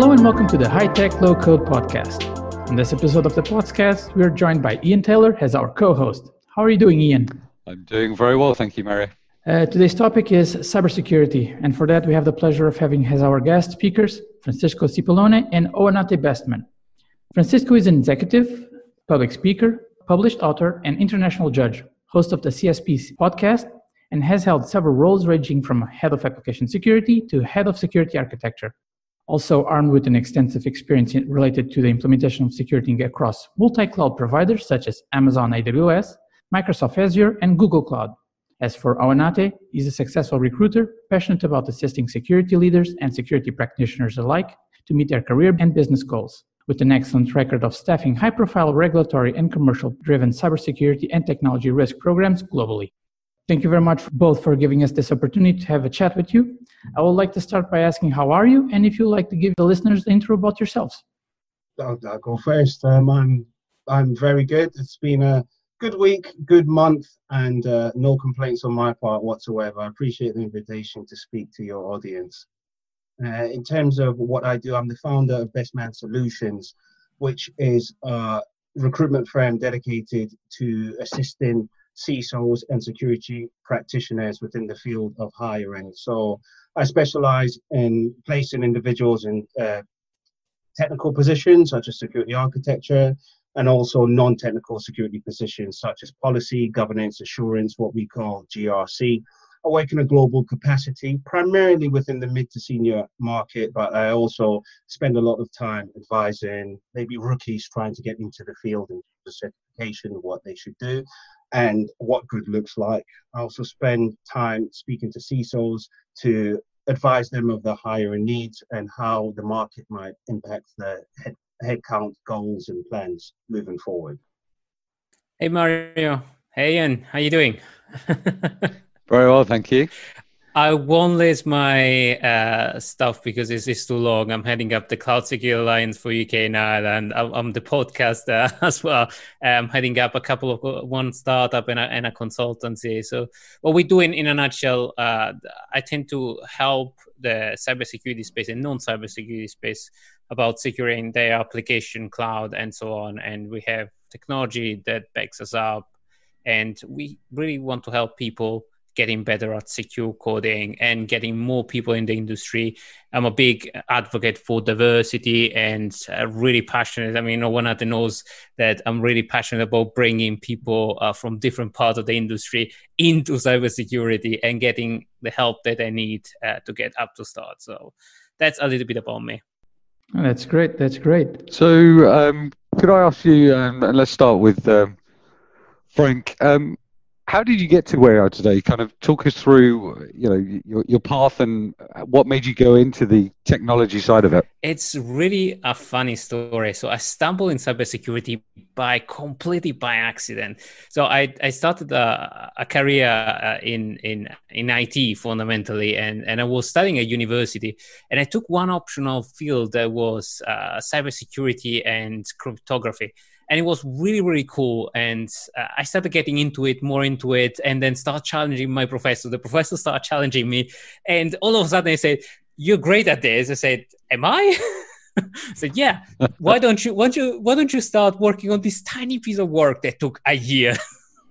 Hello and welcome to the High Tech Low Code Podcast. In this episode of the podcast, we are joined by Ian Taylor as our co host. How are you doing, Ian? I'm doing very well, thank you, Mary. Uh, today's topic is cybersecurity, and for that, we have the pleasure of having as our guest speakers Francisco Cipollone and Oanate Bestman. Francisco is an executive, public speaker, published author, and international judge, host of the CSP podcast, and has held several roles ranging from head of application security to head of security architecture also armed with an extensive experience related to the implementation of security across multi-cloud providers such as Amazon AWS, Microsoft Azure, and Google Cloud. As for Oanate, he's a successful recruiter, passionate about assisting security leaders and security practitioners alike to meet their career and business goals. With an excellent record of staffing high profile regulatory and commercial driven cybersecurity and technology risk programs globally. Thank you very much both for giving us this opportunity to have a chat with you. I would like to start by asking how are you, and if you'd like to give the listeners the intro about yourselves. I'll, I'll go first. Um, I'm I'm very good. It's been a good week, good month, and uh, no complaints on my part whatsoever. I appreciate the invitation to speak to your audience. Uh, in terms of what I do, I'm the founder of Bestman Solutions, which is a recruitment firm dedicated to assisting CISOs and security practitioners within the field of hiring. So I specialize in placing individuals in uh, technical positions such as security architecture and also non-technical security positions such as policy, governance, assurance, what we call GRC. I work in a global capacity, primarily within the mid to senior market, but I also spend a lot of time advising maybe rookies trying to get into the field and the certification what they should do and what good looks like. I also spend time speaking to CISOs to advise them of the hiring needs and how the market might impact their head, headcount goals and plans moving forward. Hey Mario. Hey Ian, how are you doing? Very well, thank you. I won't list my uh, stuff because it's, it's too long. I'm heading up the Cloud Security Alliance for UK and Ireland. I'm, I'm the podcaster as well. I'm heading up a couple of uh, one startup and a, and a consultancy. So what we do in, in a nutshell, uh, I tend to help the cybersecurity space and non-cybersecurity space about securing their application, cloud, and so on. And we have technology that backs us up, and we really want to help people getting better at secure coding and getting more people in the industry. I'm a big advocate for diversity and uh, really passionate. I mean, no one out knows that I'm really passionate about bringing people uh, from different parts of the industry into cybersecurity and getting the help that they need uh, to get up to start. So that's a little bit about me. Oh, that's great. That's great. So, um, could I ask you, um, and let's start with um, Frank. Um, how did you get to where you are today? Kind of talk us through, you know, your, your path and what made you go into the technology side of it. It's really a funny story. So I stumbled in cybersecurity by completely by accident. So I, I started a, a career uh, in in in IT fundamentally, and and I was studying at university, and I took one optional field that was uh, cybersecurity and cryptography and it was really really cool. And uh, i started getting into it more into it and then start challenging my professor. The professor started challenging me. And all of a sudden they said you're great at this. I said am i? I said yeah. Why don't you why don't you why don't you start working on this tiny piece of work that took a year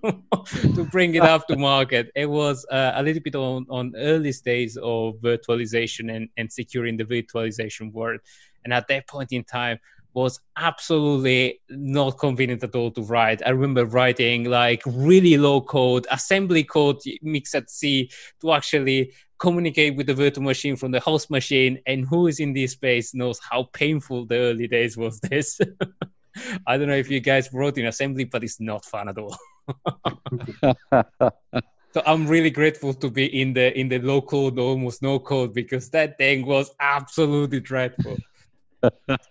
to bring it up to market? It was uh, a little bit on, on early stage of virtualization and, and securing the virtualization world. And at that point in time was absolutely not convenient at all to write. I remember writing like really low code, assembly code mixed at C to actually communicate with the virtual machine from the host machine. And who is in this space knows how painful the early days was this. I don't know if you guys wrote in assembly, but it's not fun at all. so I'm really grateful to be in the in the low code, almost no code, because that thing was absolutely dreadful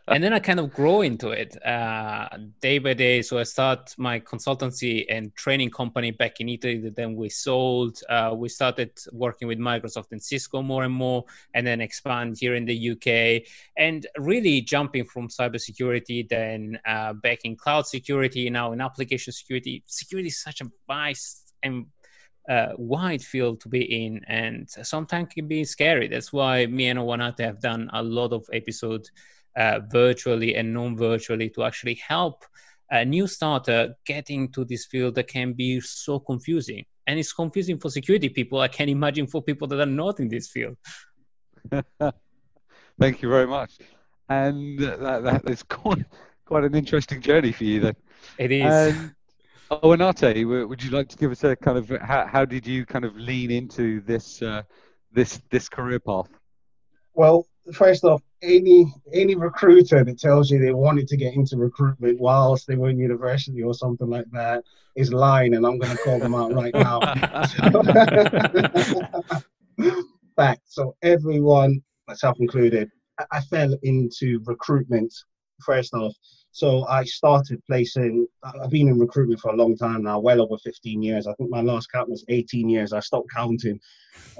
and then I kind of grow into it uh, day by day. So I start my consultancy and training company back in Italy. Then we sold. Uh, we started working with Microsoft and Cisco more and more, and then expand here in the UK. And really jumping from cybersecurity, then uh, back in cloud security, now in application security. Security is such a vast and uh, wide field to be in, and sometimes can be scary. That's why me and Oanate have done a lot of episodes uh, virtually and non-virtually to actually help a new starter getting to this field that can be so confusing. And it's confusing for security people. I can imagine for people that are not in this field. Thank you very much. And that, that is quite, quite an interesting journey for you then. It is. Oh, and Anate, would you like to give us a kind of how, how did you kind of lean into this uh, this this career path? Well, first off, any any recruiter that tells you they wanted to get into recruitment whilst they were in university or something like that is lying, and I'm going to call them out right now. Fact. So everyone, myself included, I, I fell into recruitment first off so I started placing, I've been in recruitment for a long time now, well over 15 years. I think my last count was 18 years. I stopped counting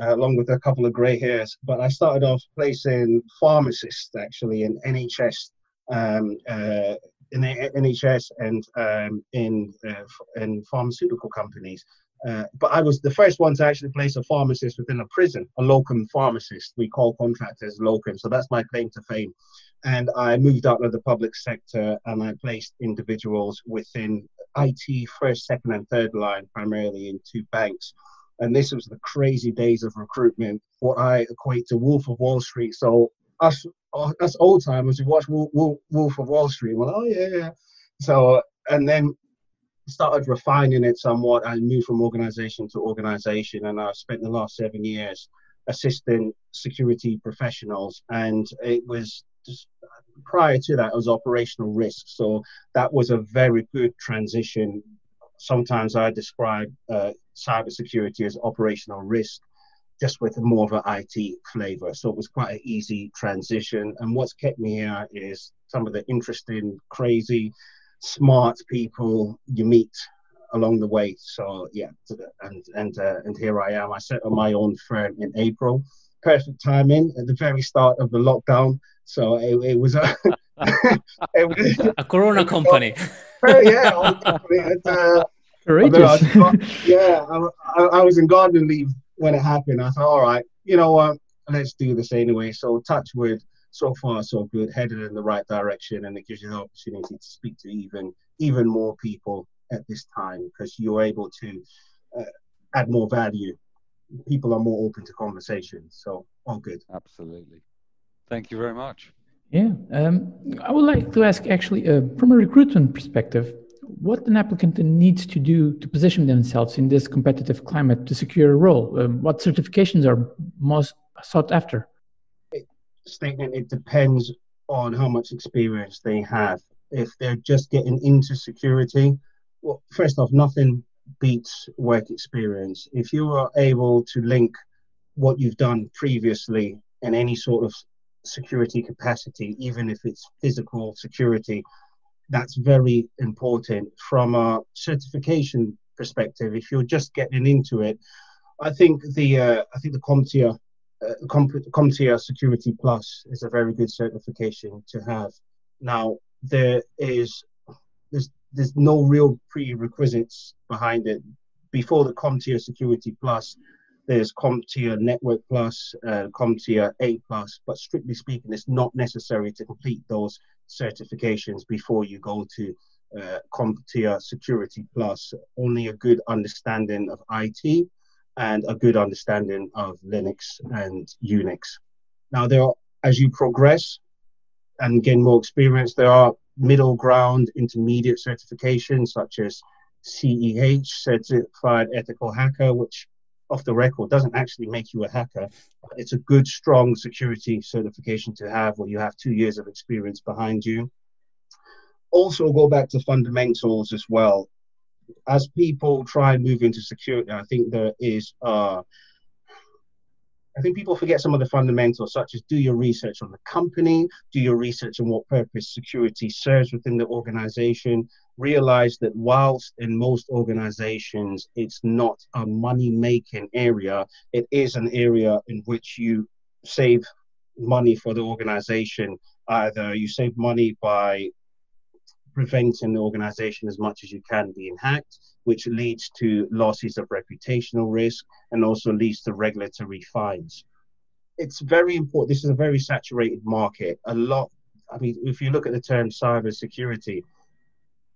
uh, along with a couple of grey hairs. But I started off placing pharmacists actually in NHS. Um, uh, in the NHS and um, in uh, in pharmaceutical companies, uh, but I was the first one to actually place a pharmacist within a prison, a locum pharmacist. We call contractors locum, so that's my claim to fame and I moved out of the public sector and I placed individuals within IT first, second, and third line, primarily in two banks. And this was the crazy days of recruitment, what I equate to Wolf of Wall Street. So us, us old timers, we watch Wolf, of Wall Street. Well, oh yeah, yeah. So and then started refining it somewhat. I moved from organization to organization, and I spent the last seven years assisting security professionals. And it was prior to that, it was operational risk. So that was a very good transition. Sometimes I describe uh, cybersecurity as operational risk, just with more of an IT flavor. So it was quite an easy transition. And what's kept me here is some of the interesting, crazy, smart people you meet along the way. So yeah, and and uh, and here I am. I set up my own firm in April. Perfect timing at the very start of the lockdown. So it, it was a it was, a Corona company. yeah, uh, courageous. yeah, I, I, was in garden leave when it happened. I thought, all right, you know what, let's do this anyway. So touch wood, so far so good, headed in the right direction, and it gives you the opportunity to speak to even even more people at this time because you're able to uh, add more value. People are more open to conversation, so all good. Absolutely. Thank you very much. Yeah, um, I would like to ask actually, uh, from a recruitment perspective, what an applicant needs to do to position themselves in this competitive climate to secure a role. Um, what certifications are most sought after? Statement: It depends on how much experience they have. If they're just getting into security, well, first off, nothing beats work experience. If you are able to link what you've done previously in any sort of security capacity, even if it's physical security, that's very important from a certification perspective. If you're just getting into it, I think the uh, I think the CompTIA uh, CompTIA Security Plus is a very good certification to have. Now there is there's there's no real prerequisites behind it. Before the CompTIA Security Plus, there's CompTIA Network Plus, uh, CompTIA A Plus, but strictly speaking, it's not necessary to complete those certifications before you go to uh, CompTIA Security Plus. Only a good understanding of IT and a good understanding of Linux and Unix. Now, there are, as you progress and gain more experience, there are middle ground intermediate certifications such as CEH, Certified Ethical Hacker, which off the record doesn't actually make you a hacker. It's a good, strong security certification to have where you have two years of experience behind you. Also, go back to fundamentals as well. As people try and move into security, I think there is uh, I think people forget some of the fundamentals, such as do your research on the company, do your research on what purpose security serves within the organization. Realize that whilst in most organizations it's not a money making area, it is an area in which you save money for the organization. Either you save money by preventing the organization as much as you can being hacked, which leads to losses of reputational risk and also leads to regulatory fines. It's very important. This is a very saturated market. A lot, I mean, if you look at the term cyber security,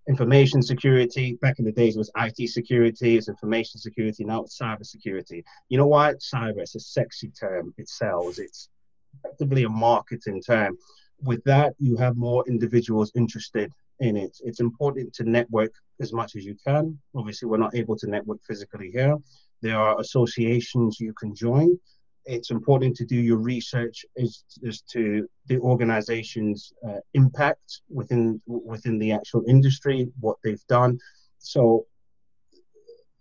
information security. Back in the days, it was IT security, it's information security. Now it's cyber security. You know why? Cyber, it's a sexy term. It sells. It's effectively a marketing term. With that, you have more individuals interested in it. It's important to network as much as you can. Obviously, we're not able to network physically here. There are associations you can join it's important to do your research as, as to the organization's uh, impact within within the actual industry, what they've done. So,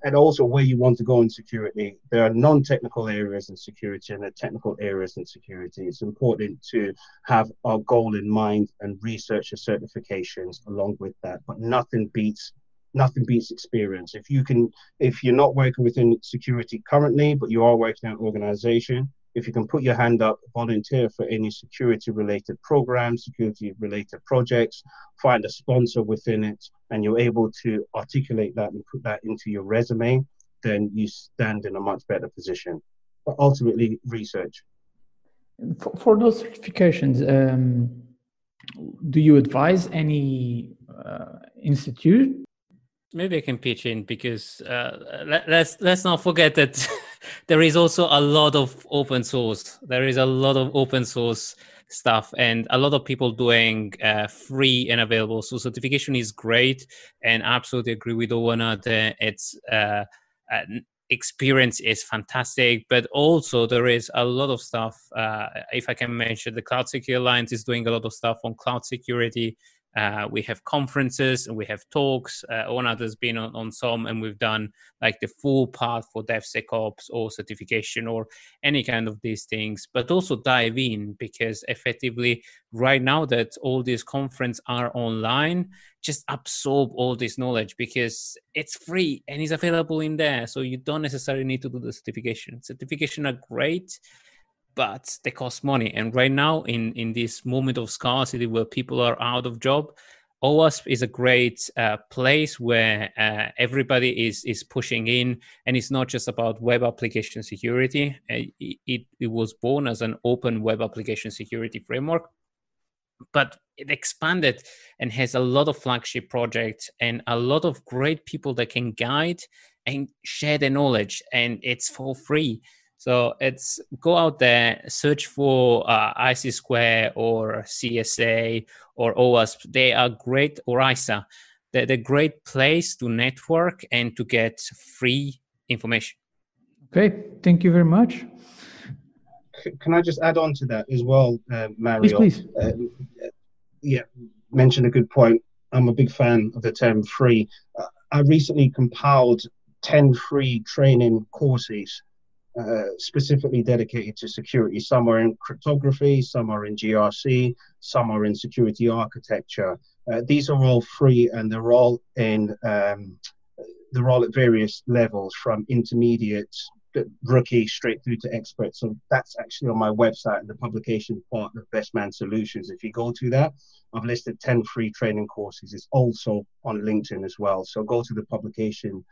and also where you want to go in security. There are non-technical areas in security and there are technical areas in security. It's important to have our goal in mind and research the certifications along with that. But nothing beats nothing beats experience. If you can, if you're not working within security currently, but you are working in an organization, if you can put your hand up, volunteer for any security related programs, security related projects, find a sponsor within it, and you're able to articulate that and put that into your resume, then you stand in a much better position. But ultimately, research. For, for those certifications, um, do you advise any uh, institute maybe I can pitch in because uh, let, let's let's not forget that there is also a lot of open source. There is a lot of open source stuff and a lot of people doing uh, free and available. So certification is great, and absolutely agree with Oana that it's uh, experience is fantastic. But also there is a lot of stuff. Uh, if I can mention, the Cloud Security Alliance is doing a lot of stuff on cloud security. Uh, we have conferences and we have talks. Uh, Oana has been on, on some, and we've done like the full path for DevSecOps or certification or any kind of these things. But also dive in because effectively, right now that all these conferences are online, just absorb all this knowledge because it's free and it's available in there. So you don't necessarily need to do the certification. Certification are great but they cost money. And right now, in in this moment of scarcity where people are out of job, OWASP is a great uh, place where uh, everybody is is pushing in, and it's not just about web application security. Uh, it, it was born as an open web application security framework, but it expanded and has a lot of flagship projects and a lot of great people that can guide and share their knowledge, and it's for free. So it's go out there, search for uh, ISC Square or CSA or OWASP. They are great, or ISA. They're a great place to network and to get free information. Okay, thank you very much. Can I just add on to that as well, uh, Mario? Please, please. Uh, yeah, mention a good point. I'm a big fan of the term free. Uh, I recently compiled 10 free training courses uh, specifically dedicated to security. Some are in cryptography, some are in GRC, some are in security architecture. Uh, these are all free and they're all in um, they're all at various levels from intermediate rookie straight through to expert. So that's actually on my website and the publication part of Bestman Solutions. If you go to that, I've listed 10 free training courses. It's also on LinkedIn as well. So go to the publication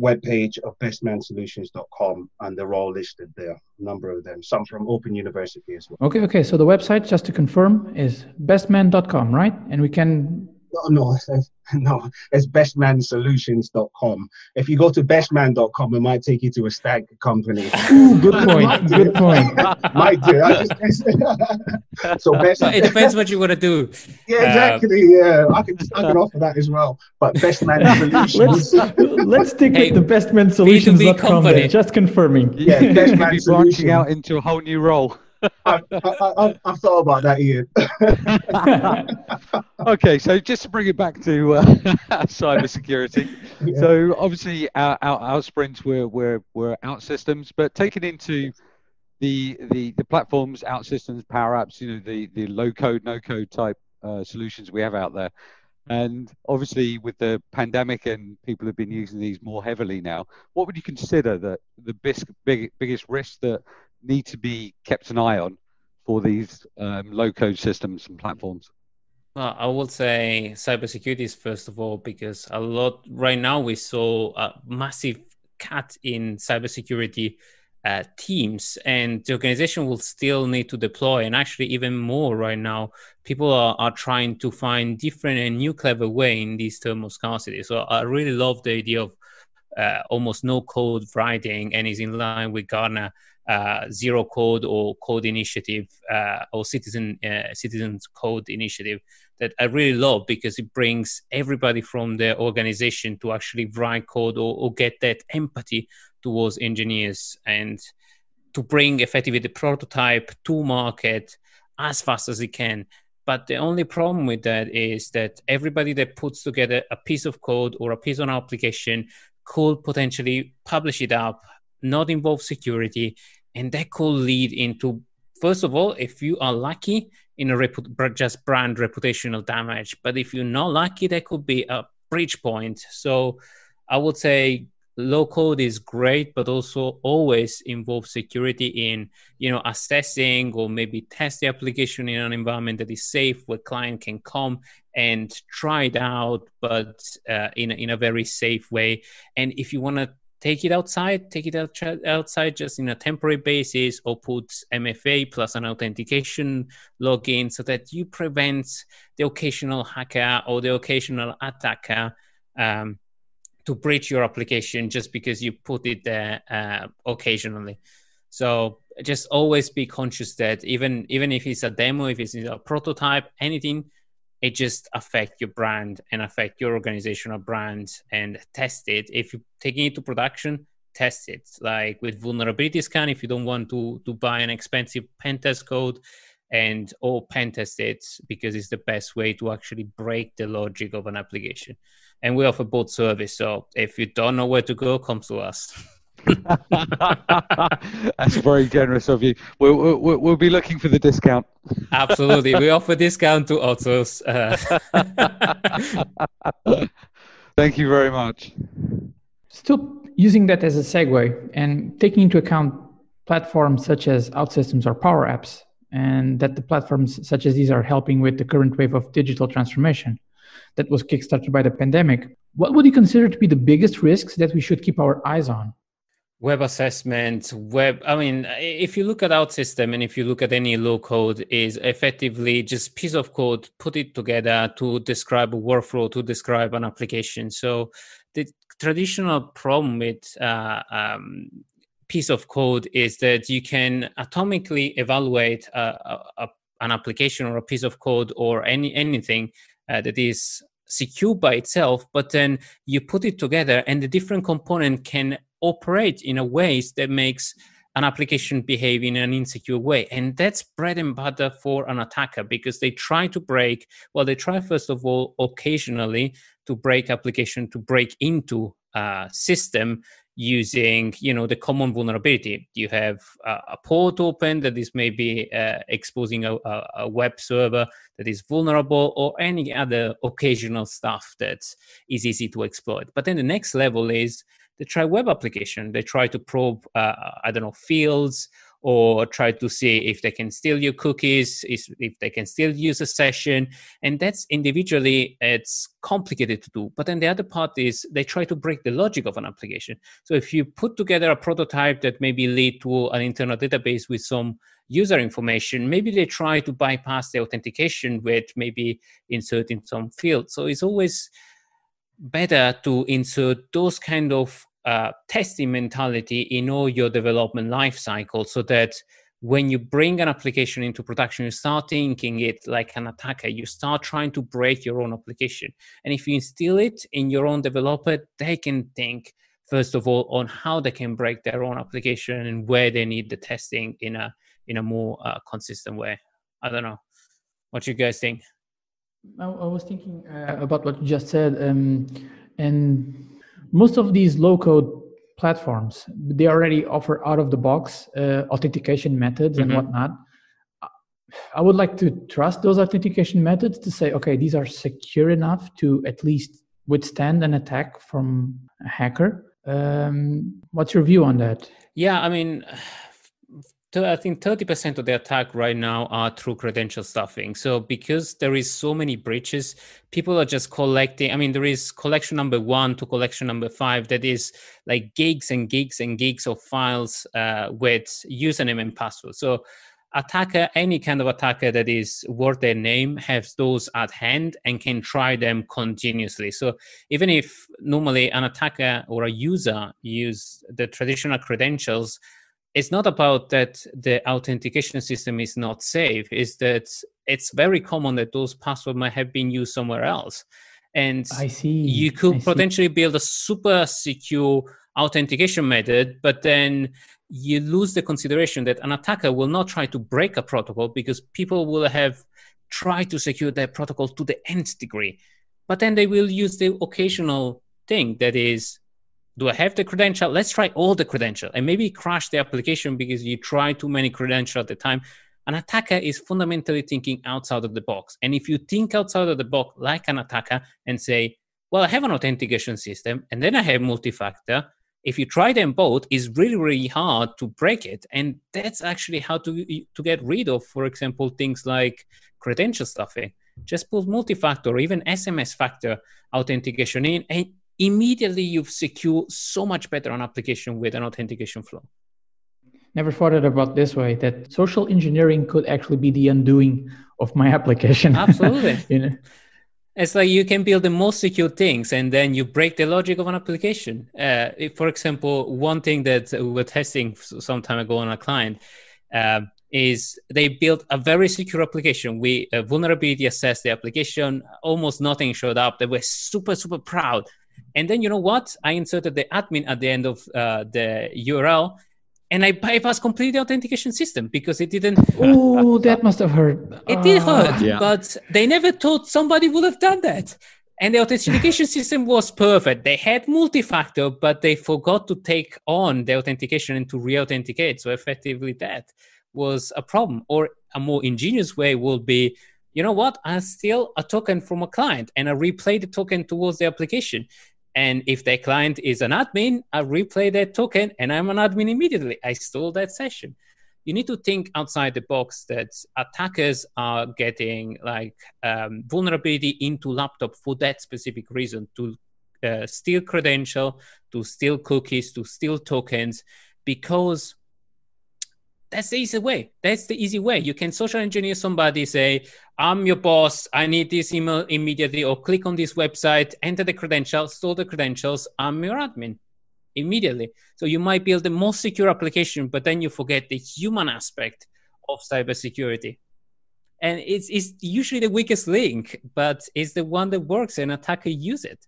webpage of bestmansolutions.com and they're all listed there a number of them some from open university as well. Okay okay so the website just to confirm is bestman.com right? And we can no, no, no, it's bestmansolutions.com. If you go to bestman.com, it might take you to a stag company. Ooh, good point. good point. might do. Just, so best. It depends what you want to do. Yeah, exactly. Um, yeah, I can I can offer that as well. But bestman solutions. let's let's stick hey, with the bestmansolutions.com. There, just confirming. Yeah, bestman solutions. branching out into a whole new role. I, have thought about that, Ian. okay, so just to bring it back to uh, cybersecurity. Yeah. So obviously, our, our, our sprints were, were, were OutSystems, but taken into the, the, the platforms, OutSystems, Power Apps, you know, the, the low code, no code type uh, solutions we have out there. And obviously, with the pandemic and people have been using these more heavily now, what would you consider the the big, biggest risk that need to be kept an eye on for these um, low code systems and platforms? Well, I would say cybersecurity is first of all because a lot right now we saw a massive cut in cybersecurity uh, teams, and the organization will still need to deploy, and actually even more right now. People are, are trying to find different and new clever way in these term of scarcity. So I really love the idea of uh, almost no code writing, and is in line with Gartner uh, zero code or code initiative uh, or citizen uh, citizens code initiative that I really love because it brings everybody from the organization to actually write code or, or get that empathy towards engineers and to bring effectively the prototype to market as fast as it can. But the only problem with that is that everybody that puts together a piece of code or a piece of an application could potentially publish it up, not involve security, and that could lead into first of all, if you are lucky, in a repu- just brand reputational damage. But if you're not lucky, that could be a breach point. So I would say low code is great, but also always involve security in you know assessing or maybe test the application in an environment that is safe, where client can come and try it out, but uh, in in a very safe way. And if you want to take it outside, take it out, outside just in a temporary basis, or put MFA plus an authentication login so that you prevent the occasional hacker or the occasional attacker um, to breach your application just because you put it there uh, occasionally. So just always be conscious that even even if it's a demo, if it's a prototype, anything it just affect your brand and affect your organizational brand and test it. If you're taking it to production test it. Like with vulnerability scan if you don't want to to buy an expensive pen test code and or pen test it because it's the best way to actually break the logic of an application. And we offer both service so if you don't know where to go come to us That's very generous of you. We'll, we'll, we'll, be looking for the discount. Absolutely. We offer discount to autos. Uh... Thank you very much. Still using that as a segue and taking into account platforms such as OutSystems or Power Apps, and that the platforms such as these are helping with the current wave of digital transformation that was kickstarted by the pandemic. What would you consider to be the biggest risks that we should keep our eyes on? Web assessment web i mean if you look at our system and if you look at any low code is effectively just piece of code put it together to describe a workflow to describe an application. So the traditional problem with uh, um, piece of code is that you can atomically evaluate a, a, an application or a piece of code or any anything uh, that is secure by itself but then you put it together and the different component can operate in a ways that makes an application behave in an insecure way. And that's bread and butter for an attacker because they try to break well they try first of all occasionally to break application to break into a system using you know the common vulnerability. You have a port open that is maybe uh, exposing a, a, web server that is vulnerable or any other occasional stuff that is easy to exploit. But then the next level is they try web application. They try to probe, uh, I don't know, fields or try to see if they can steal your cookies, if they can still use a session. And that's individually, it's complicated to do. But then the other part is they try to break the logic of an application. So if you put together a prototype that maybe lead to an internal database with some user information, maybe they try to bypass the authentication with maybe inserting some field. So it's always better to insert those kind of uh, testing mentality in all your development life cycle so that when you bring an application into production, you start thinking it like an attacker. You start trying to break your own application. And if you instill it in your own developer, they can think, first of all, on how they can break their own application and where they need the testing in a in a more uh, consistent way. I don't know. What you guys think? I, I was thinking uh, about what you just said, um, and most of these low-code platforms they already offer out of the box uh, authentication methods mm-hmm. and whatnot. I would like to trust those authentication methods to say, okay, these are secure enough to at least withstand an attack from a hacker. Um, what's your view on that? Yeah, I mean, I think 30% of the attack right now are through credential stuffing. So because there is so many breaches, people are just collecting. I mean, there is collection number one to collection number five that is like gigs and gigs and gigs of files uh, with username and password. So attacker, any kind of attacker that is worth their name has those at hand and can try them continuously. So even if normally an attacker or a user use the traditional credentials, it's not about that the authentication system is not safe is that it's very common that those passwords might have been used somewhere else and i see you could I potentially see. build a super secure authentication method but then you lose the consideration that an attacker will not try to break a protocol because people will have tried to secure their protocol to the nth degree but then they will use the occasional thing that is do I have the credential? Let's try all the credential and maybe crash the application because you try too many credentials at the time. An attacker is fundamentally thinking outside of the box. And if you think outside of the box like an attacker and say, well, I have an authentication system and then I have multi-factor. If you try them both, it's really, really hard to break it. And that's actually how to, to get rid of, for example, things like credential stuffing. Just put multi-factor or even SMS factor authentication in and immediately you've secured so much better an application with an authentication flow. Never thought it about this way that social engineering could actually be the undoing of my application. Absolutely. you know? It's like you can build the most secure things and then you break the logic of an application. Uh, if, for example, one thing that we were testing some time ago on a client uh, is they built a very secure application. We uh, vulnerability assessed the application, almost nothing showed up. They were super, super proud and then you know what? I inserted the admin at the end of uh, the URL, and I bypassed completely the authentication system because it didn't. Oh, that must have hurt. It did hurt, ah. Yeah. but they never thought somebody would have done that. And the authentication system was perfect. They had multi-factor, but they forgot to take on the authentication and to re-authenticate. So effectively, that was a problem. Or a more ingenious way would be you know what? I steal a token from a client and I replay the token towards the application. And if the client is an admin, I replay that token and I'm an admin immediately. I stole that session. You need to think outside the box that attackers are getting like um, vulnerability into laptop for that specific reason to uh, steal credential, to steal cookies, to steal tokens, because that's the easy way. That's the easy way. You can social engineer somebody, say, I'm your boss, I need this email immediately, or click on this website, enter the credentials, store the credentials, I'm your admin immediately. So you might build the most secure application, but then you forget the human aspect of cybersecurity. And it's, it's usually the weakest link, but it's the one that works and attacker use it.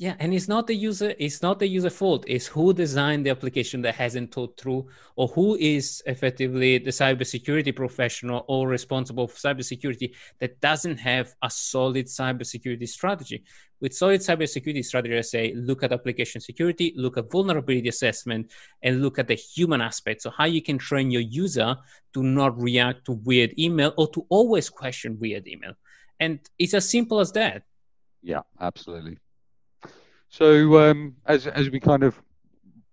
Yeah, and it's not the user, it's not the user fault. It's who designed the application that hasn't thought through, or who is effectively the cybersecurity professional or responsible for cybersecurity that doesn't have a solid cybersecurity strategy. With solid cybersecurity strategy, I say look at application security, look at vulnerability assessment, and look at the human aspect. So how you can train your user to not react to weird email or to always question weird email. And it's as simple as that. Yeah, absolutely. So um, as as we kind of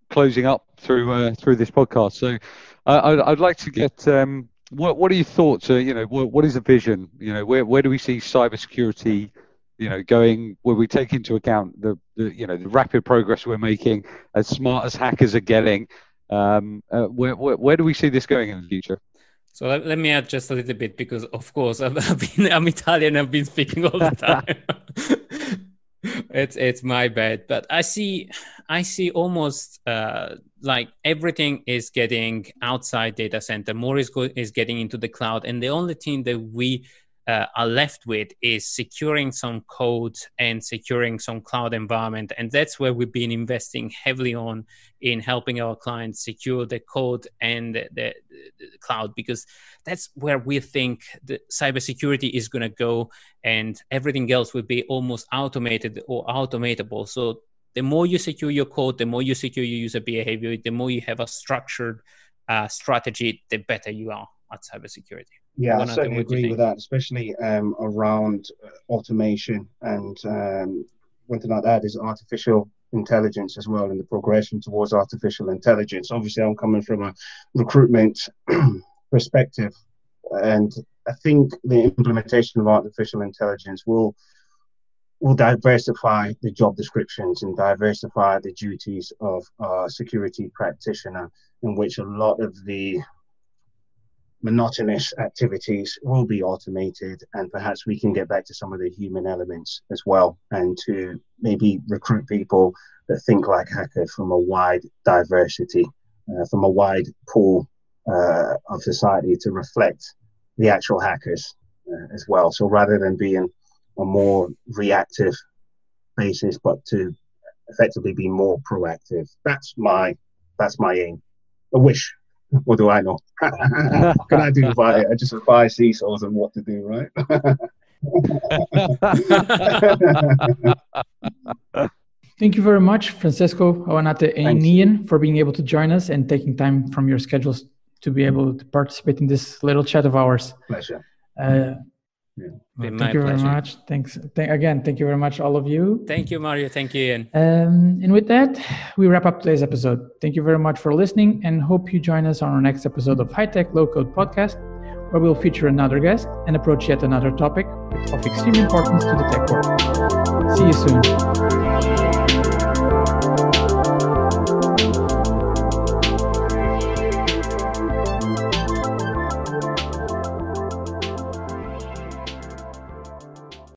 closing up through uh, through this podcast, so uh, I'd, I'd like to get um, what what are your thoughts? Uh, you know, what, what is the vision? You know, where where do we see cybersecurity? You know, going where we take into account the, the you know the rapid progress we're making, as smart as hackers are getting. Um, uh, where, where where do we see this going in the future? So let, let me add just a little bit because, of course, I've, I've been I'm Italian. I've been speaking all the time. it's it's my bad but i see i see almost uh, like everything is getting outside data center. More is go- is getting into the cloud and the only thing that we uh, are left with is securing some code and securing some cloud environment. And that's where we've been investing heavily on in helping our clients secure the code and the, the, the cloud because that's where we think the cybersecurity is going to go and everything else will be almost automated or automatable. So the more you secure your code, the more you secure your user behavior, the more you have a structured uh, strategy, the better you are at cybersecurity. Yeah, I certainly agree with that, especially um, around uh, automation and um, one thing like that is artificial intelligence as well and the progression towards artificial intelligence. Obviously, I'm coming from a recruitment perspective, and I think the implementation of artificial intelligence will will diversify the job descriptions and diversify the duties of a security practitioner, in which a lot of the monotonous activities will be automated and perhaps we can get back to some of the human elements as well and to maybe recruit people that think like hackers from a wide diversity uh, from a wide pool uh, of society to reflect the actual hackers uh, as well. So rather than being a more reactive basis but to effectively be more proactive. That's my that's my aim a wish what do I know? Can I do by I just advise CISOs and what to do, right? Thank you very much, Francesco, Oanate and Ian, for being able to join us and taking time from your schedules to be able to participate in this little chat of ours. Pleasure. Uh, yeah. Well, thank you very much. Thanks th- again. Thank you very much, all of you. Thank you, Mario. Thank you, Ian. Um, and with that, we wrap up today's episode. Thank you very much for listening, and hope you join us on our next episode of High Tech Low Code Podcast, where we'll feature another guest and approach yet another topic of extreme importance to the tech world. See you soon.